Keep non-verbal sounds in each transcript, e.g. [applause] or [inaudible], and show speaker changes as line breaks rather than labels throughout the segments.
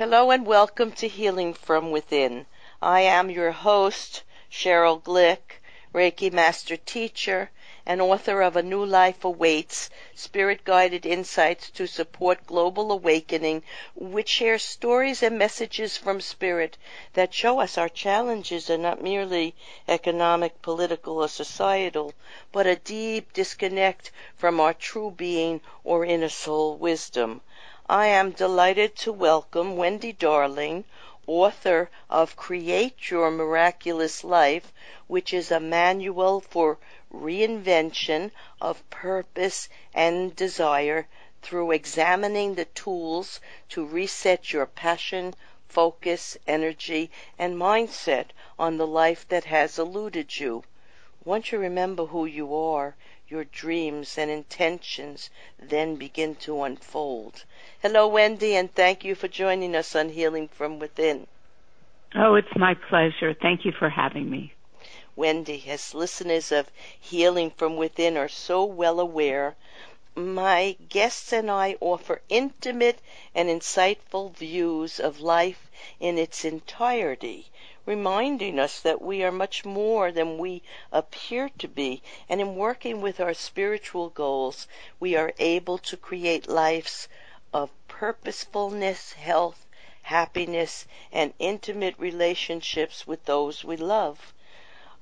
Hello and welcome to Healing from Within. I am your host, Sheryl Glick, Reiki Master Teacher, and author of A New Life Awaits Spirit Guided Insights to Support Global Awakening, which shares stories and messages from Spirit that show us our challenges are not merely economic, political, or societal, but a deep disconnect from our true being or inner soul wisdom. I am delighted to welcome Wendy Darling, author of Create Your Miraculous Life, which is a manual for reinvention of purpose and desire through examining the tools to reset your passion, focus, energy, and mindset on the life that has eluded you. Once you remember who you are, your dreams and intentions then begin to unfold. Hello, Wendy, and thank you for joining us on Healing from Within.
Oh, it's my pleasure. Thank you for having me.
Wendy, as listeners of Healing from Within are so well aware, my guests and I offer intimate and insightful views of life in its entirety, reminding us that we are much more than we appear to be, and in working with our spiritual goals, we are able to create lives of purposefulness, health, happiness, and intimate relationships with those we love.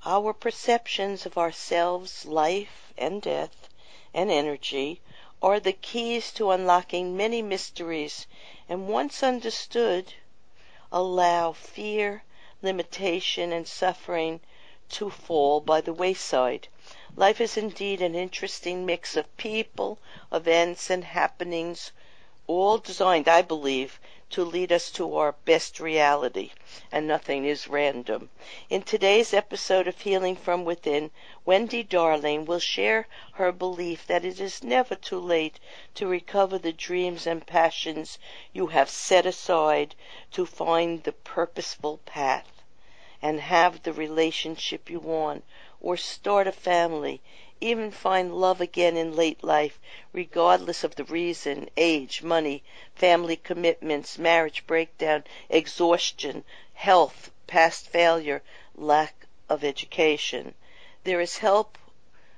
Our perceptions of ourselves, life and death, and energy are the keys to unlocking many mysteries, and once understood, allow fear, limitation, and suffering to fall by the wayside. Life is indeed an interesting mix of people, events, and happenings all designed, I believe, to lead us to our best reality, and nothing is random. In today's episode of Healing from Within, Wendy Darling will share her belief that it is never too late to recover the dreams and passions you have set aside to find the purposeful path and have the relationship you want or start a family even find love again in late life, regardless of the reason, age, money, family commitments, marriage breakdown, exhaustion, health, past failure, lack of education. There is help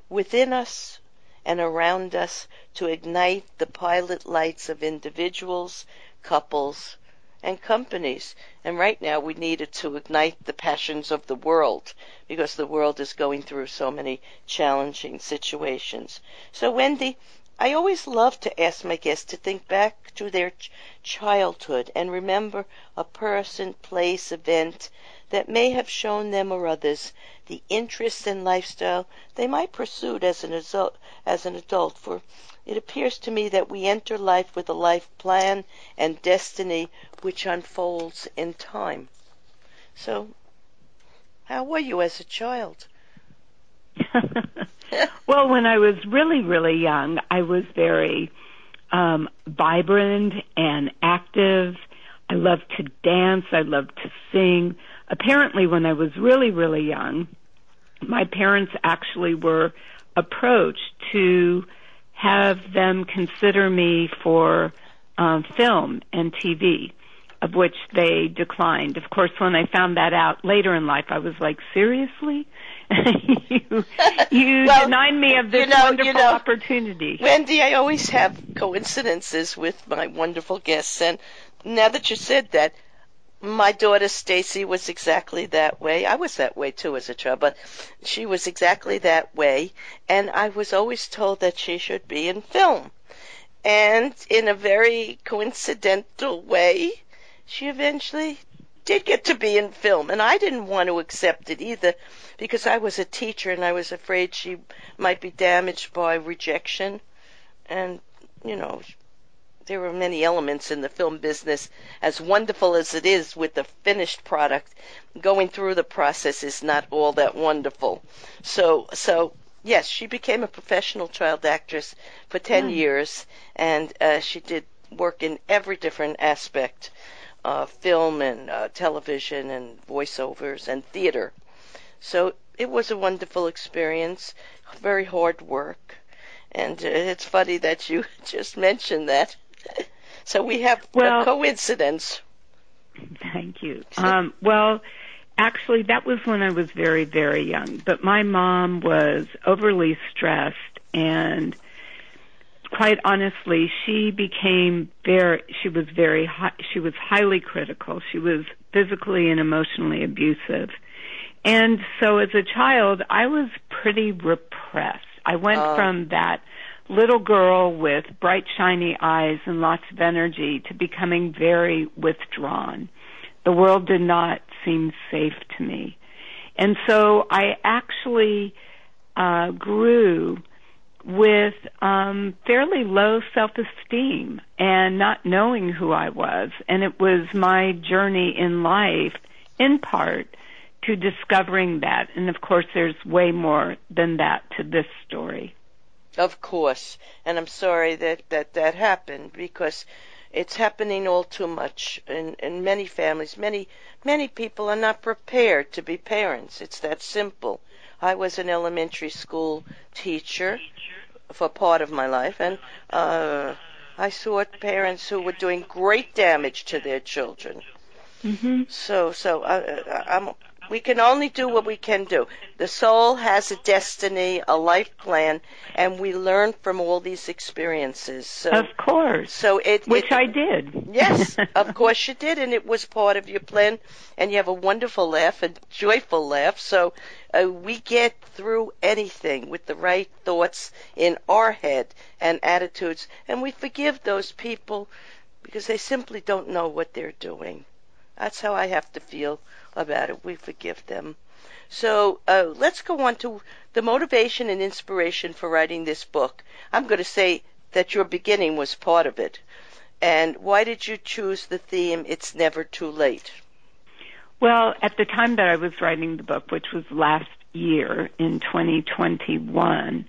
within us and around us to ignite the pilot lights of individuals, couples, and companies. And right now we need it to ignite the passions of the world because the world is going through so many challenging situations. So, Wendy, I always love to ask my guests to think back to their ch- childhood and remember a person, place, event that may have shown them or others the interests and lifestyle they might pursue as an adult, as an adult. For it appears to me that we enter life with a life plan and destiny which unfolds in time. So, how were you as a child? [laughs]
well, when I was really, really young, I was very um, vibrant and active. I loved to dance. I loved to sing. Apparently, when I was really, really young, my parents actually were approached to have them consider me for um, film and TV, of which they declined. Of course, when I found that out later in life, I was like, seriously? [laughs] you you [laughs] well, denied me of this
you know,
wonderful
you know,
opportunity.
Wendy, I always have coincidences with my wonderful guests, and now that you said that, my daughter Stacy was exactly that way. I was that way too as a child, but she was exactly that way, and I was always told that she should be in film. And in a very coincidental way, she eventually did get to be in film, and I didn't want to accept it either because I was a teacher and I was afraid she might be damaged by rejection. And, you know, there are many elements in the film business, as wonderful as it is with the finished product. Going through the process is not all that wonderful. So, so yes, she became a professional child actress for ten mm. years, and uh, she did work in every different aspect, uh, film and uh, television and voiceovers and theater. So it was a wonderful experience, very hard work. And uh, it's funny that you [laughs] just mentioned that so we have
well,
a coincidence.
Thank you. Um, well, actually, that was when I was very, very young. But my mom was overly stressed, and quite honestly, she became very. She was very. High, She was highly critical. She was physically and emotionally abusive. And so as a child, I was pretty repressed. I went oh. from that little girl with bright shiny eyes and lots of energy to becoming very withdrawn. The world did not seem safe to me. And so I actually uh, grew with um, fairly low self-esteem and not knowing who I was. And it was my journey in life, in part, to discovering that. And of course, there's way more than that to this story.
Of course. And I'm sorry that that, that happened because it's happening all too much in, in many families. Many many people are not prepared to be parents. It's that simple. I was an elementary school teacher for part of my life, and uh, I saw parents who were doing great damage to their children.
Mm-hmm.
So, so I, uh, uh, I'm we can only do what we can do. The soul has a destiny, a life plan, and we learn from all these experiences. So,
of course.
So it,
which
it,
I did.
Yes, [laughs] of course you did, and it was part of your plan. And you have a wonderful laugh, a joyful laugh. So uh, we get through anything with the right thoughts in our head and attitudes, and we forgive those people because they simply don't know what they're doing. That's how I have to feel about it. We forgive them. So uh, let's go on to the motivation and inspiration for writing this book. I'm going to say that your beginning was part of it. And why did you choose the theme, It's Never Too Late?
Well, at the time that I was writing the book, which was last year in 2021,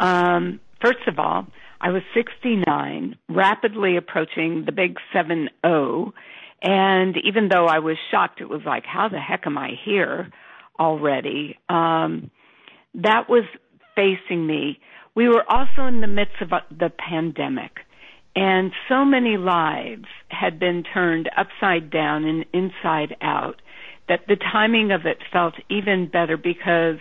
um, first of all, I was 69, rapidly approaching the big 7 0, and even though I was shocked, it was like, how the heck am I here already? Um, that was facing me. We were also in the midst of the pandemic, and so many lives had been turned upside down and inside out that the timing of it felt even better because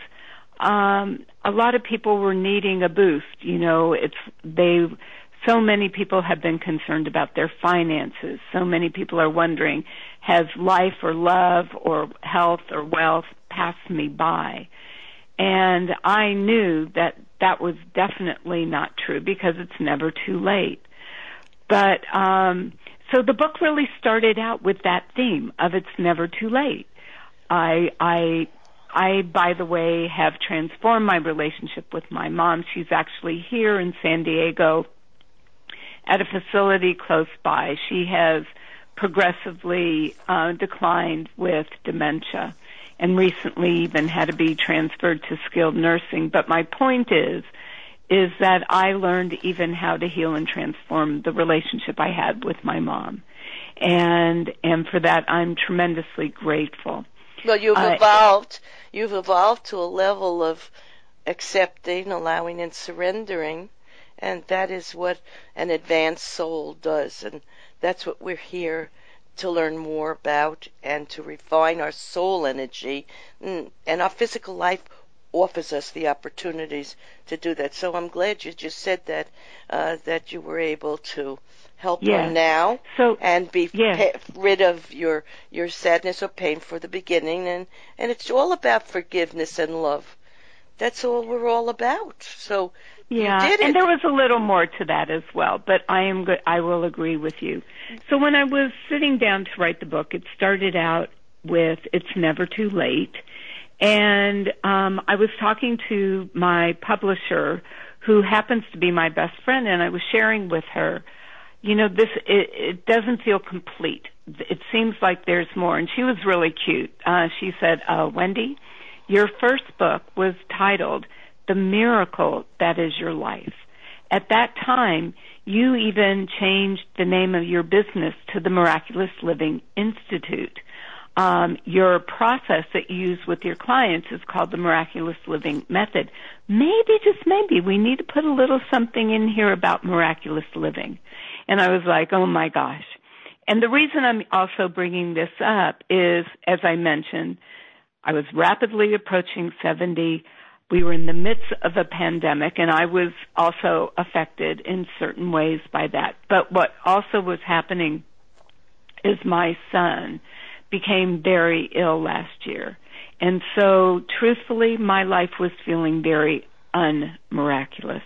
um, a lot of people were needing a boost. You know, it's they so many people have been concerned about their finances. So many people are wondering, has life or love or health or wealth passed me by? And I knew that that was definitely not true because it's never too late. But, um, so the book really started out with that theme of it's never too late. I, I, I, by the way, have transformed my relationship with my mom. She's actually here in San Diego at a facility close by. She has progressively uh, declined with dementia and recently even had to be transferred to skilled nursing. But my point is, is that I learned even how to heal and transform the relationship I had with my mom. And, and for that I'm tremendously grateful.
Well, you've uh, evolved, you've evolved to a level of accepting, allowing, and surrendering and that is what an advanced soul does. And that's what we're here to learn more about and to refine our soul energy. Mm, and our physical life offers us the opportunities to do that. So I'm glad you just said that, uh, that you were able to help
yeah.
her now
so,
and be
yeah.
pa- rid of your your sadness or pain for the beginning and and it's all about forgiveness and love that's all we're all about so
yeah, and there was a little more to that as well, but I am good. I will agree with you. So when I was sitting down to write the book, it started out with "It's never too late," and um, I was talking to my publisher, who happens to be my best friend, and I was sharing with her, you know, this it, it doesn't feel complete. It seems like there's more, and she was really cute. Uh, she said, uh, "Wendy, your first book was titled." The miracle that is your life. At that time, you even changed the name of your business to the Miraculous Living Institute. Um, your process that you use with your clients is called the Miraculous Living Method. Maybe, just maybe, we need to put a little something in here about miraculous living. And I was like, oh my gosh. And the reason I'm also bringing this up is, as I mentioned, I was rapidly approaching 70. We were in the midst of a pandemic and I was also affected in certain ways by that. But what also was happening is my son became very ill last year. And so truthfully, my life was feeling very unmiraculous.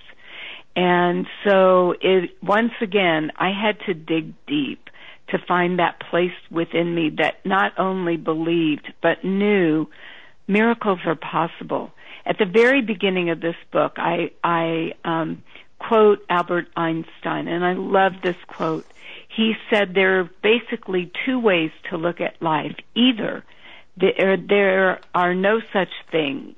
And so it, once again, I had to dig deep to find that place within me that not only believed, but knew miracles are possible. At the very beginning of this book, I, I um, quote Albert Einstein, and I love this quote. He said there are basically two ways to look at life. Either there, there are no such thing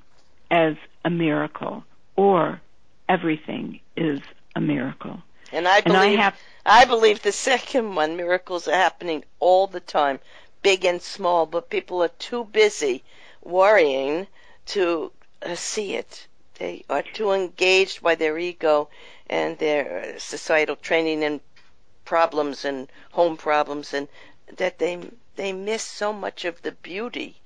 as a miracle, or everything is a miracle.
And I believe and I, have, I believe the second one, miracles are happening all the time, big and small, but people are too busy worrying to see it. They are too engaged by their ego and their societal training and problems and home problems and that they they miss so much of the beauty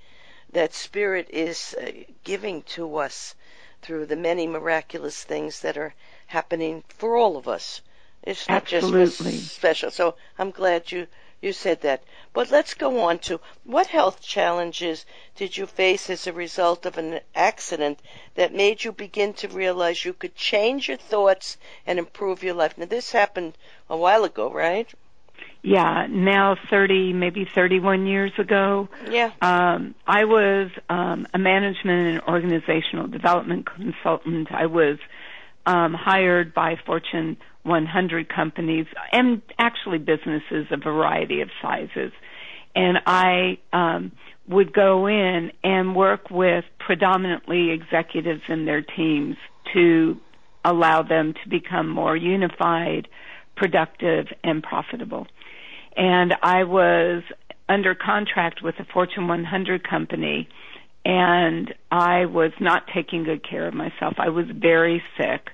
that spirit is uh, giving to us through the many miraculous things that are happening for all of us. It's not
Absolutely.
just special. So I'm glad you you said that. But let's go on to what health challenges did you face as a result of an accident that made you begin to realize you could change your thoughts and improve your life? Now this happened a while ago, right?
yeah, now 30, maybe 31 years ago.
Yeah.
Um, I was um, a management and organizational development consultant. I was um, hired by Fortune 100 companies and actually businesses a variety of sizes. And I um, would go in and work with predominantly executives and their teams to allow them to become more unified, productive, and profitable and I was under contract with a Fortune 100 company and I was not taking good care of myself. I was very sick.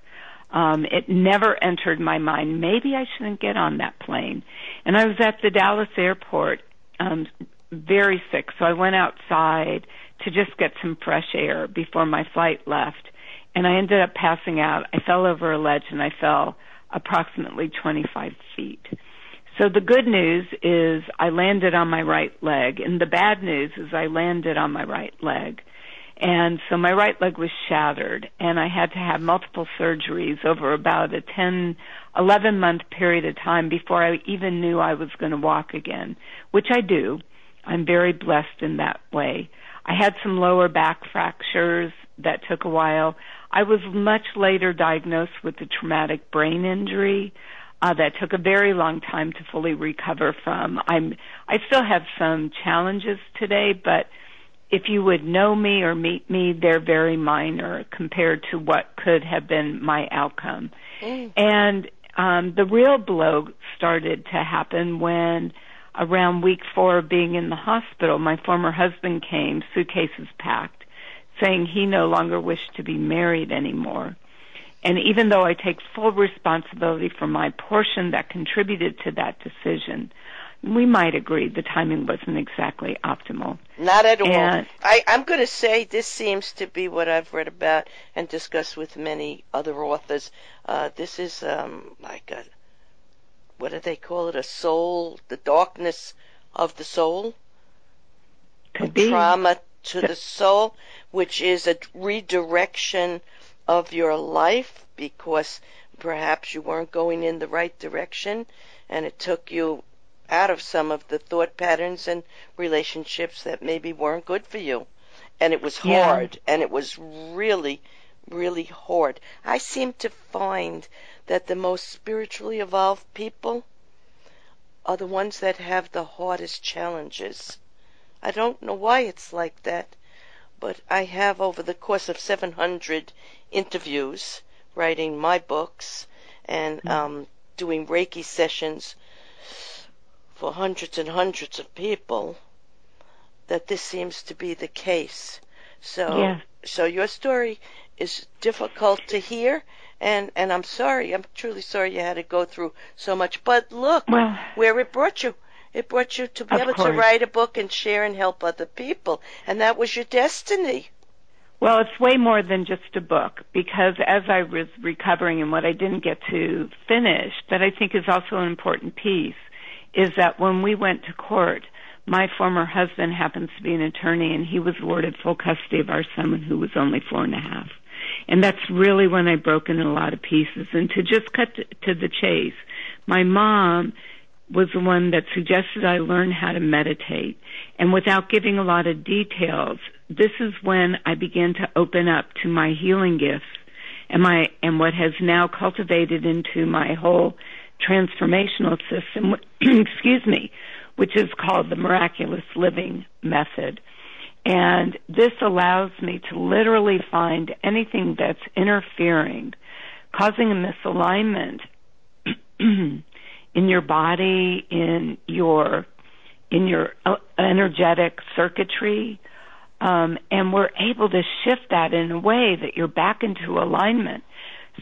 Um, it never entered my mind. Maybe I shouldn't get on that plane. And I was at the Dallas airport, um, very sick. So I went outside to just get some fresh air before my flight left. And I ended up passing out. I fell over a ledge and I fell approximately 25 feet. So the good news is I landed on my right leg, and the bad news is I landed on my right leg. And so my right leg was shattered, and I had to have multiple surgeries over about a 10, 11 month period of time before I even knew I was going to walk again, which I do. I'm very blessed in that way. I had some lower back fractures that took a while. I was much later diagnosed with a traumatic brain injury uh, that took a very long time to fully recover from. I'm I still have some challenges today, but if you would know me or meet me, they're very minor compared to what could have been my outcome. Mm. And um, the real blow started to happen when around week four of being in the hospital, my former husband came, suitcases packed, saying he no longer wished to be married anymore. And even though I take full responsibility for my portion that contributed to that decision, we might agree the timing wasn't exactly optimal.
Not at all. I, I'm going to say this seems to be what I've read about and discussed with many other authors. Uh, this is um, like a, what do they call it? A soul, the darkness of the soul?
Could be.
Trauma to the soul, which is a redirection of your life because perhaps you weren't going in the right direction and it took you out of some of the thought patterns and relationships that maybe weren't good for you. And it was hard yeah. and it was really, really hard. I seem to find that the most spiritually evolved people are the ones that have the hardest challenges. I don't know why it's like that, but I have over the course of 700 interviews, writing my books, and mm-hmm. um, doing Reiki sessions for hundreds and hundreds of people, that this seems to be the case. So,
yeah.
so your story is difficult to hear, and and I'm sorry. I'm truly sorry you had to go through so much. But look
well,
where it brought you. It brought you to be able
course.
to write a book and share and help other people, and that was your destiny.
Well, it's way more than just a book because as I was recovering and what I didn't get to finish, that I think is also an important piece, is that when we went to court, my former husband happens to be an attorney and he was awarded full custody of our son who was only four and a half. And that's really when I broke into a lot of pieces. And to just cut to, the chase, my mom was the one that suggested I learn how to meditate. And without giving a lot of details, this is when I began to open up to my healing gifts and my and what has now cultivated into my whole transformational system [clears throat] excuse me which is called the miraculous living method and this allows me to literally find anything that's interfering causing a misalignment [clears throat] in your body in your in your uh, energetic circuitry um, and we're able to shift that in a way that you're back into alignment.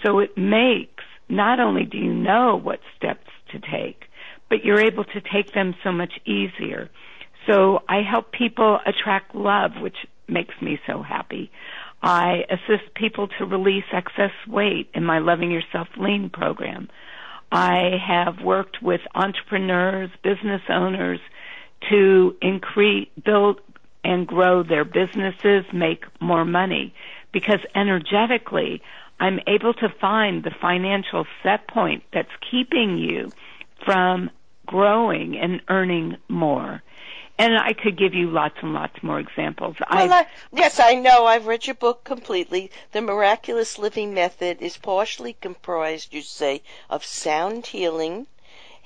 So it makes not only do you know what steps to take, but you're able to take them so much easier. So I help people attract love, which makes me so happy. I assist people to release excess weight in my Loving Yourself Lean program. I have worked with entrepreneurs, business owners to increase, build, and grow their businesses, make more money. Because energetically, I'm able to find the financial set point that's keeping you from growing and earning more. And I could give you lots and lots more examples.
Well, I, yes, I know. I've read your book completely. The Miraculous Living Method is partially comprised, you say, of sound healing,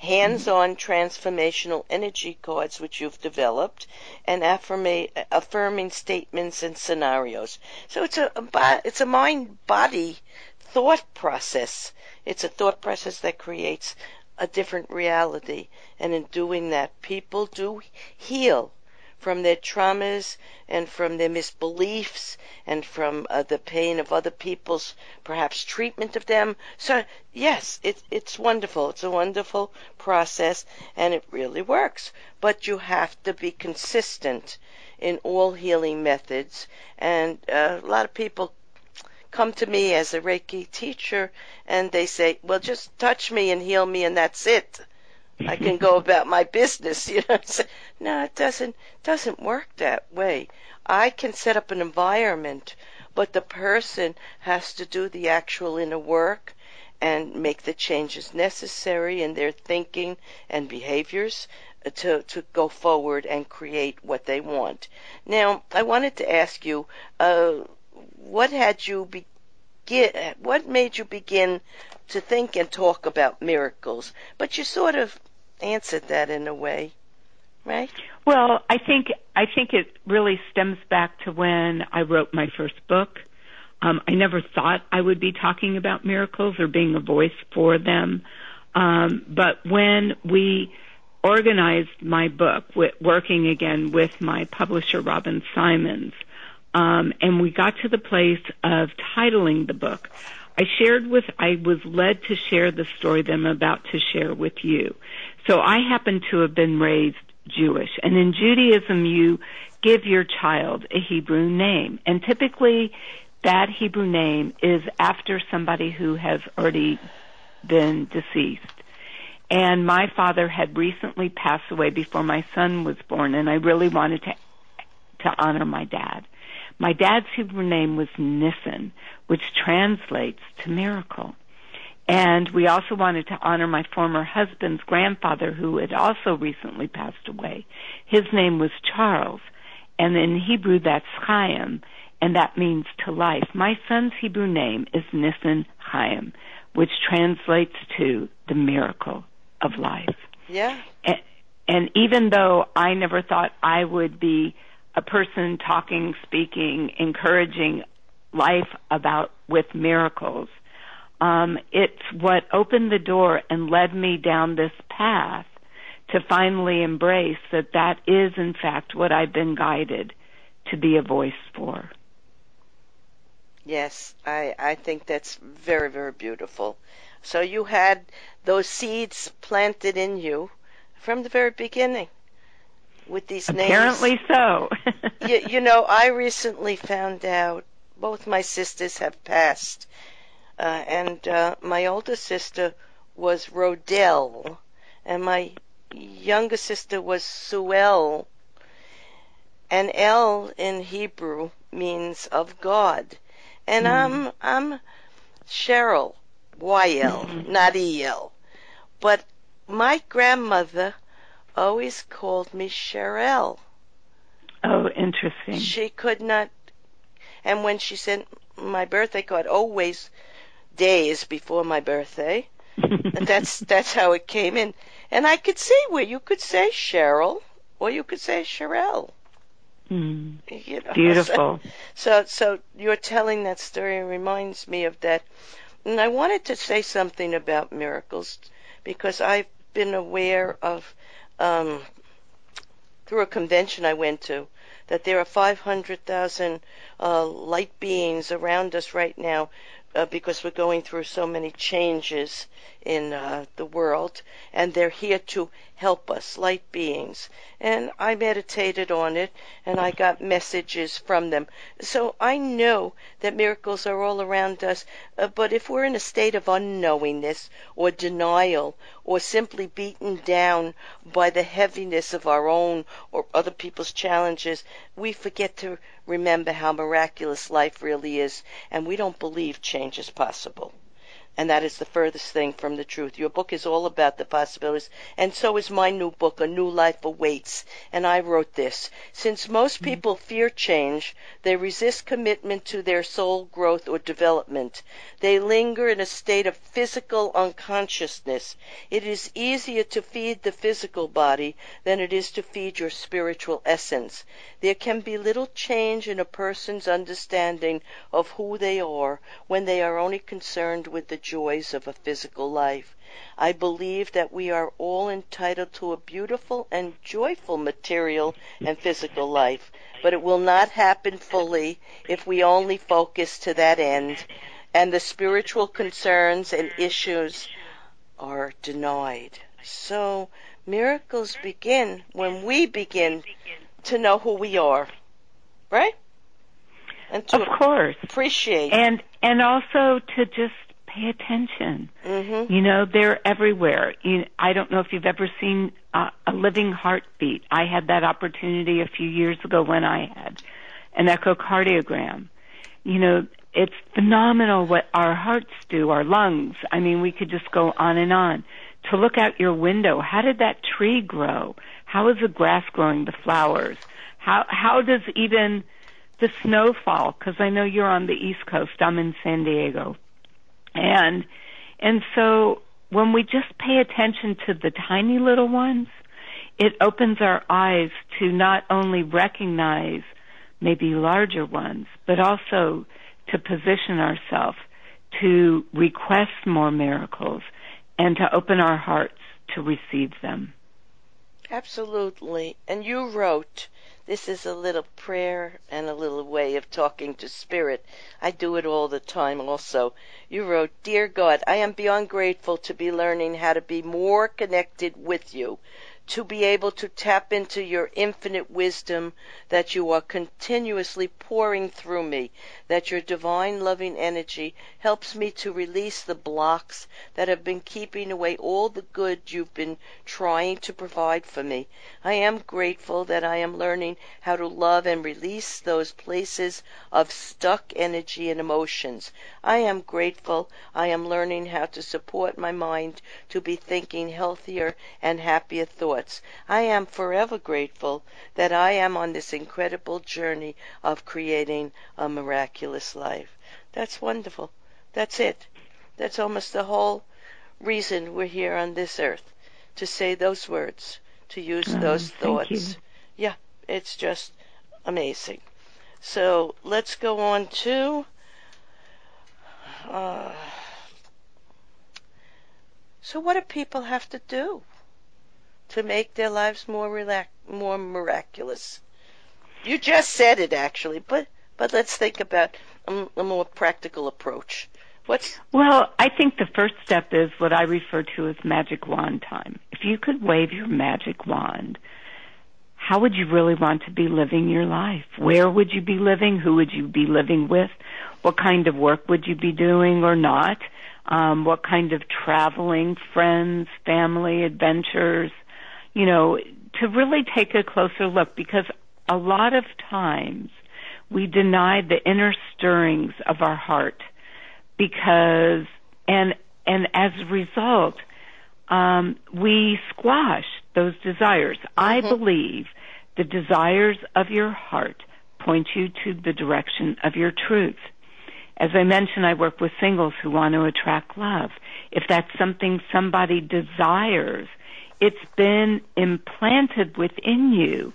hands-on transformational energy cards which you've developed and affirma- affirming statements and scenarios. So it's a, a it's a mind body thought process. It's a thought process that creates a different reality and in doing that people do heal from their traumas and from their misbeliefs and from uh, the pain of other people's perhaps treatment of them. So yes, it, it's wonderful. It's a wonderful process and it really works. But you have to be consistent in all healing methods. And uh, a lot of people come to me as a Reiki teacher and they say, well, just touch me and heal me and that's it. I can go about my business, [laughs] you know. no, it doesn't doesn't work that way. I can set up an environment, but the person has to do the actual inner work and make the changes necessary in their thinking and behaviors to to go forward and create what they want. Now, I wanted to ask you, uh, what had you begin? What made you begin to think and talk about miracles? But you sort of answered that in a way, right?
Well, I think I think it really stems back to when I wrote my first book. Um, I never thought I would be talking about miracles or being a voice for them, um, but when we organized my book, working again with my publisher Robin Simons, um, and we got to the place of titling the book. I shared with, I was led to share the story that I'm about to share with you. So I happen to have been raised Jewish, and in Judaism you give your child a Hebrew name, and typically that Hebrew name is after somebody who has already been deceased. And my father had recently passed away before my son was born, and I really wanted to to honor my dad. My dad's Hebrew name was Nissen, which translates to miracle. And we also wanted to honor my former husband's grandfather who had also recently passed away. His name was Charles. And in Hebrew that's Chaim, and that means to life. My son's Hebrew name is Nissen Chaim, which translates to the miracle of life.
Yeah.
And, and even though I never thought I would be a person talking, speaking, encouraging life about with miracles, um, it's what opened the door and led me down this path to finally embrace that that is in fact what I've been guided to be a voice for.
Yes, I, I think that's very, very beautiful. So you had those seeds planted in you from the very beginning with these
Apparently
names.
Apparently so. [laughs]
you, you know, I recently found out both my sisters have passed, uh, and uh, my older sister was Rodell, and my younger sister was Suel. And El in Hebrew means of God, and
Mm.
I'm I'm Sheryl, Y-L, [laughs] not E-L. But my grandmother always called me Cheryl.
oh, interesting.
She could not, and when she sent my birthday card, always days before my birthday, [laughs] and that's that's how it came in. And I could see where you could say Cheryl or you could say Cheryl.
Mm.
You know, [laughs]
Beautiful.
So, so you're telling that story reminds me of that. And I wanted to say something about miracles because I've been aware of, um, through a convention I went to, that there are 500,000 uh, light beings around us right now uh, because we're going through so many changes in uh, the world, and they're here to help us, light beings. And I meditated on it, and I got messages from them. So I know that miracles are all around us, uh, but if we're in a state of unknowingness or denial or simply beaten down by the heaviness of our own or other people's challenges, we forget to remember how miraculous life really is, and we don't believe change is possible. And that is the furthest thing from the truth. Your book is all about the possibilities, and so is my new book, A New Life Awaits. And I wrote this. Since most mm-hmm. people fear change, they resist commitment to their soul growth or development. They linger in a state of physical unconsciousness. It is easier to feed the physical body than it is to feed your spiritual essence. There can be little change in a person's understanding of who they are when they are only concerned with the joys of a physical life. I believe that we are all entitled to a beautiful and joyful material and physical life, but it will not happen fully if we only focus to that end and the spiritual concerns and issues are denied. So miracles begin when we begin to know who we are, right? And to
Of course.
appreciate.
And and also to just pay attention.
hmm
You know, they're everywhere. You, I don't know if you've ever seen uh, a living heartbeat. I had that opportunity a few years ago when I had an echocardiogram. You know, it's phenomenal what our hearts do, our lungs. I mean, we could just go on and on. To look out your window, how did that tree grow? How is the grass growing, the flowers? How how does even the snow fall? Because I know you're on the East Coast. I'm in San Diego, and and so when we just pay attention to the tiny little ones, it opens our eyes to not only recognize maybe larger ones, but also to position ourselves to request more miracles and to open our hearts to receive them.
Absolutely. And you wrote, this is a little prayer and a little way of talking to spirit. I do it all the time also. You wrote, Dear God, I am beyond grateful to be learning how to be more connected with you, to be able to tap into your infinite wisdom that you are continuously pouring through me, that your divine loving energy helps me to release the blocks that have been keeping away all the good you've been trying to provide for me. I am grateful that I am learning how to love and release those places of stuck energy and emotions. I am grateful I am learning how to support my mind to be thinking healthier and happier thoughts. I am forever grateful that I am on this incredible journey of creating a miraculous life. That's wonderful. That's it. That's almost the whole reason we're here on this earth to say those words, to use
Oh,
those thoughts. Yeah, it's just amazing. So let's go on to. Uh, so, what do people have to do to make their lives more relax, more miraculous? You just said it, actually, but but let's think about a, a more practical approach. What's
Well, I think the first step is what I refer to as magic wand time. If you could wave your magic wand, how would you really want to be living your life? Where would you be living? Who would you be living with? What kind of work would you be doing or not? Um, what kind of traveling, friends, family, adventures? You know, to really take a closer look because a lot of times we deny the inner stirrings of our heart because and and as a result um, we squash those desires. Mm-hmm. I believe the desires of your heart point you to the direction of your truth. As I mentioned, I work with singles who want to attract love. If that's something somebody desires, it's been implanted within you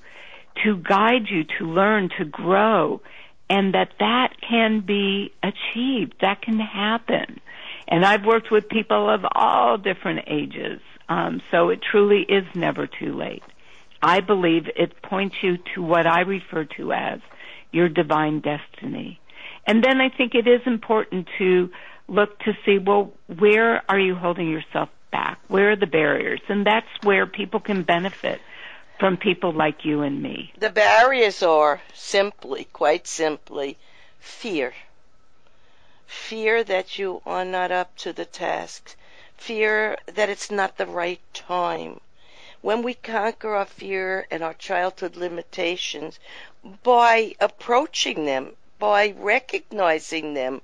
to guide you to learn, to grow, and that that can be achieved. That can happen. And I've worked with people of all different ages, um, so it truly is never too late. I believe it points you to what I refer to as your divine destiny. And then I think it is important to look to see, well, where are you holding yourself back? Where are the barriers? And that's where people can benefit from people like you and me.
The barriers are simply, quite simply, fear. Fear that you are not up to the task. Fear that it's not the right time. When we conquer our fear and our childhood limitations by approaching them, by recognizing them,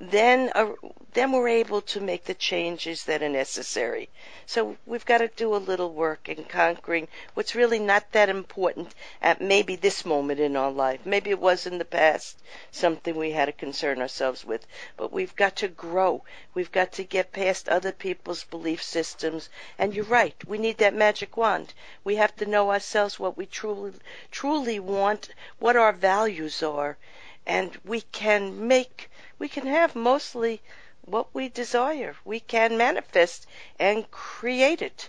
then uh, then we're able to make the changes that are necessary. So we've got to do a little work in conquering what's really not that important at maybe this moment in our life. Maybe it was in the past something we had to concern ourselves with, but we've got to grow. We've got to get past other people's belief systems. And you're right, we need that magic wand. We have to know ourselves what we truly truly want, what our values are, and we can make we can have mostly what we desire. We can manifest and create it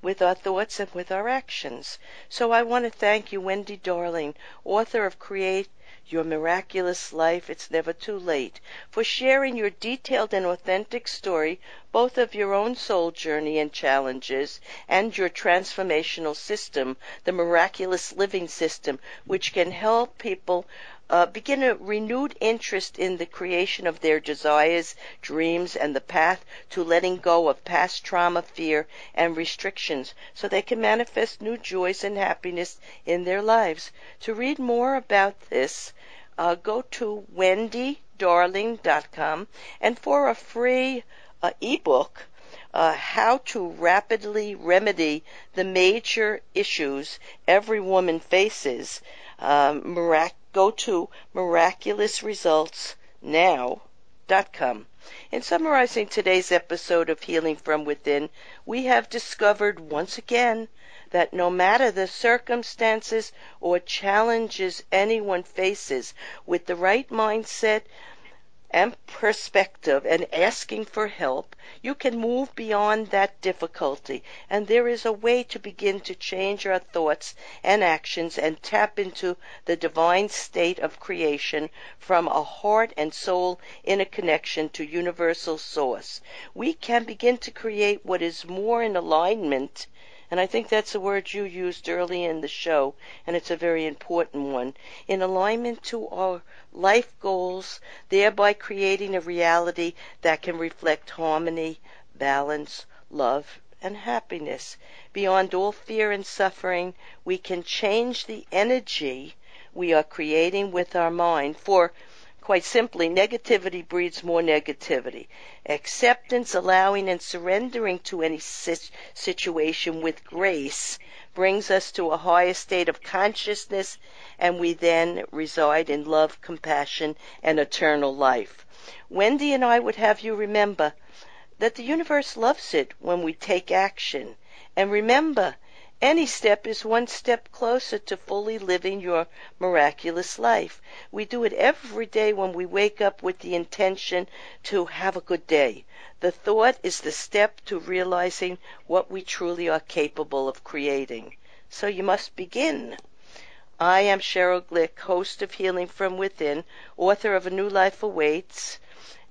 with our thoughts and with our actions. So I want to thank you, Wendy Darling, author of Create Your Miraculous Life, It's Never Too Late, for sharing your detailed and authentic story, both of your own soul journey and challenges, and your transformational system, the miraculous living system, which can help people uh, begin a renewed interest in the creation of their desires, dreams, and the path to letting go of past trauma, fear, and restrictions so they can manifest new joys and happiness in their lives. To read more about this, uh, go to wendydarling.com and for a free uh, ebook, uh, how to rapidly remedy the major issues every woman faces. Um, mirac- go to miraculousresultsnow.com. In summarizing today's episode of Healing from Within, we have discovered once again that no matter the circumstances or challenges anyone faces, with the right mindset, and perspective and asking for help, you can move beyond that difficulty. And there is a way to begin to change our thoughts and actions and tap into the divine state of creation from a heart and soul in a connection to universal source. We can begin to create what is more in alignment and I think that's a word you used early in the show, and it's a very important one. In alignment to our life goals, thereby creating a reality that can reflect harmony, balance, love, and happiness. Beyond all fear and suffering, we can change the energy we are creating with our mind. For quite simply, negativity breeds more negativity. Acceptance, allowing, and surrendering to any situation with grace brings us to a higher state of consciousness, and we then reside in love, compassion, and eternal life. Wendy and I would have you remember that the universe loves it when we take action. And remember, any step is one step closer to fully living your miraculous life. We do it every day when we wake up with the intention to have a good day. The thought is the step to realizing what we truly are capable of creating. So you must begin. I am Sheryl Glick, host of Healing from Within, author of A New Life Awaits,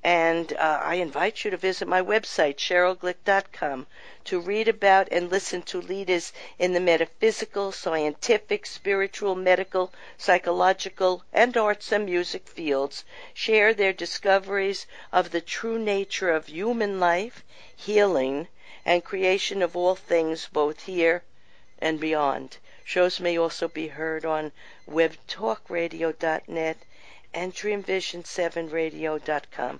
And uh, I invite you to visit my website, sherylglick.com, to read about and listen to leaders in the metaphysical, scientific, spiritual, medical, psychological, and arts and music fields share their discoveries of the true nature of human life, healing, and creation of all things both here and beyond. Shows may also be heard on webtalkradio.net and dreamvision7radio.com.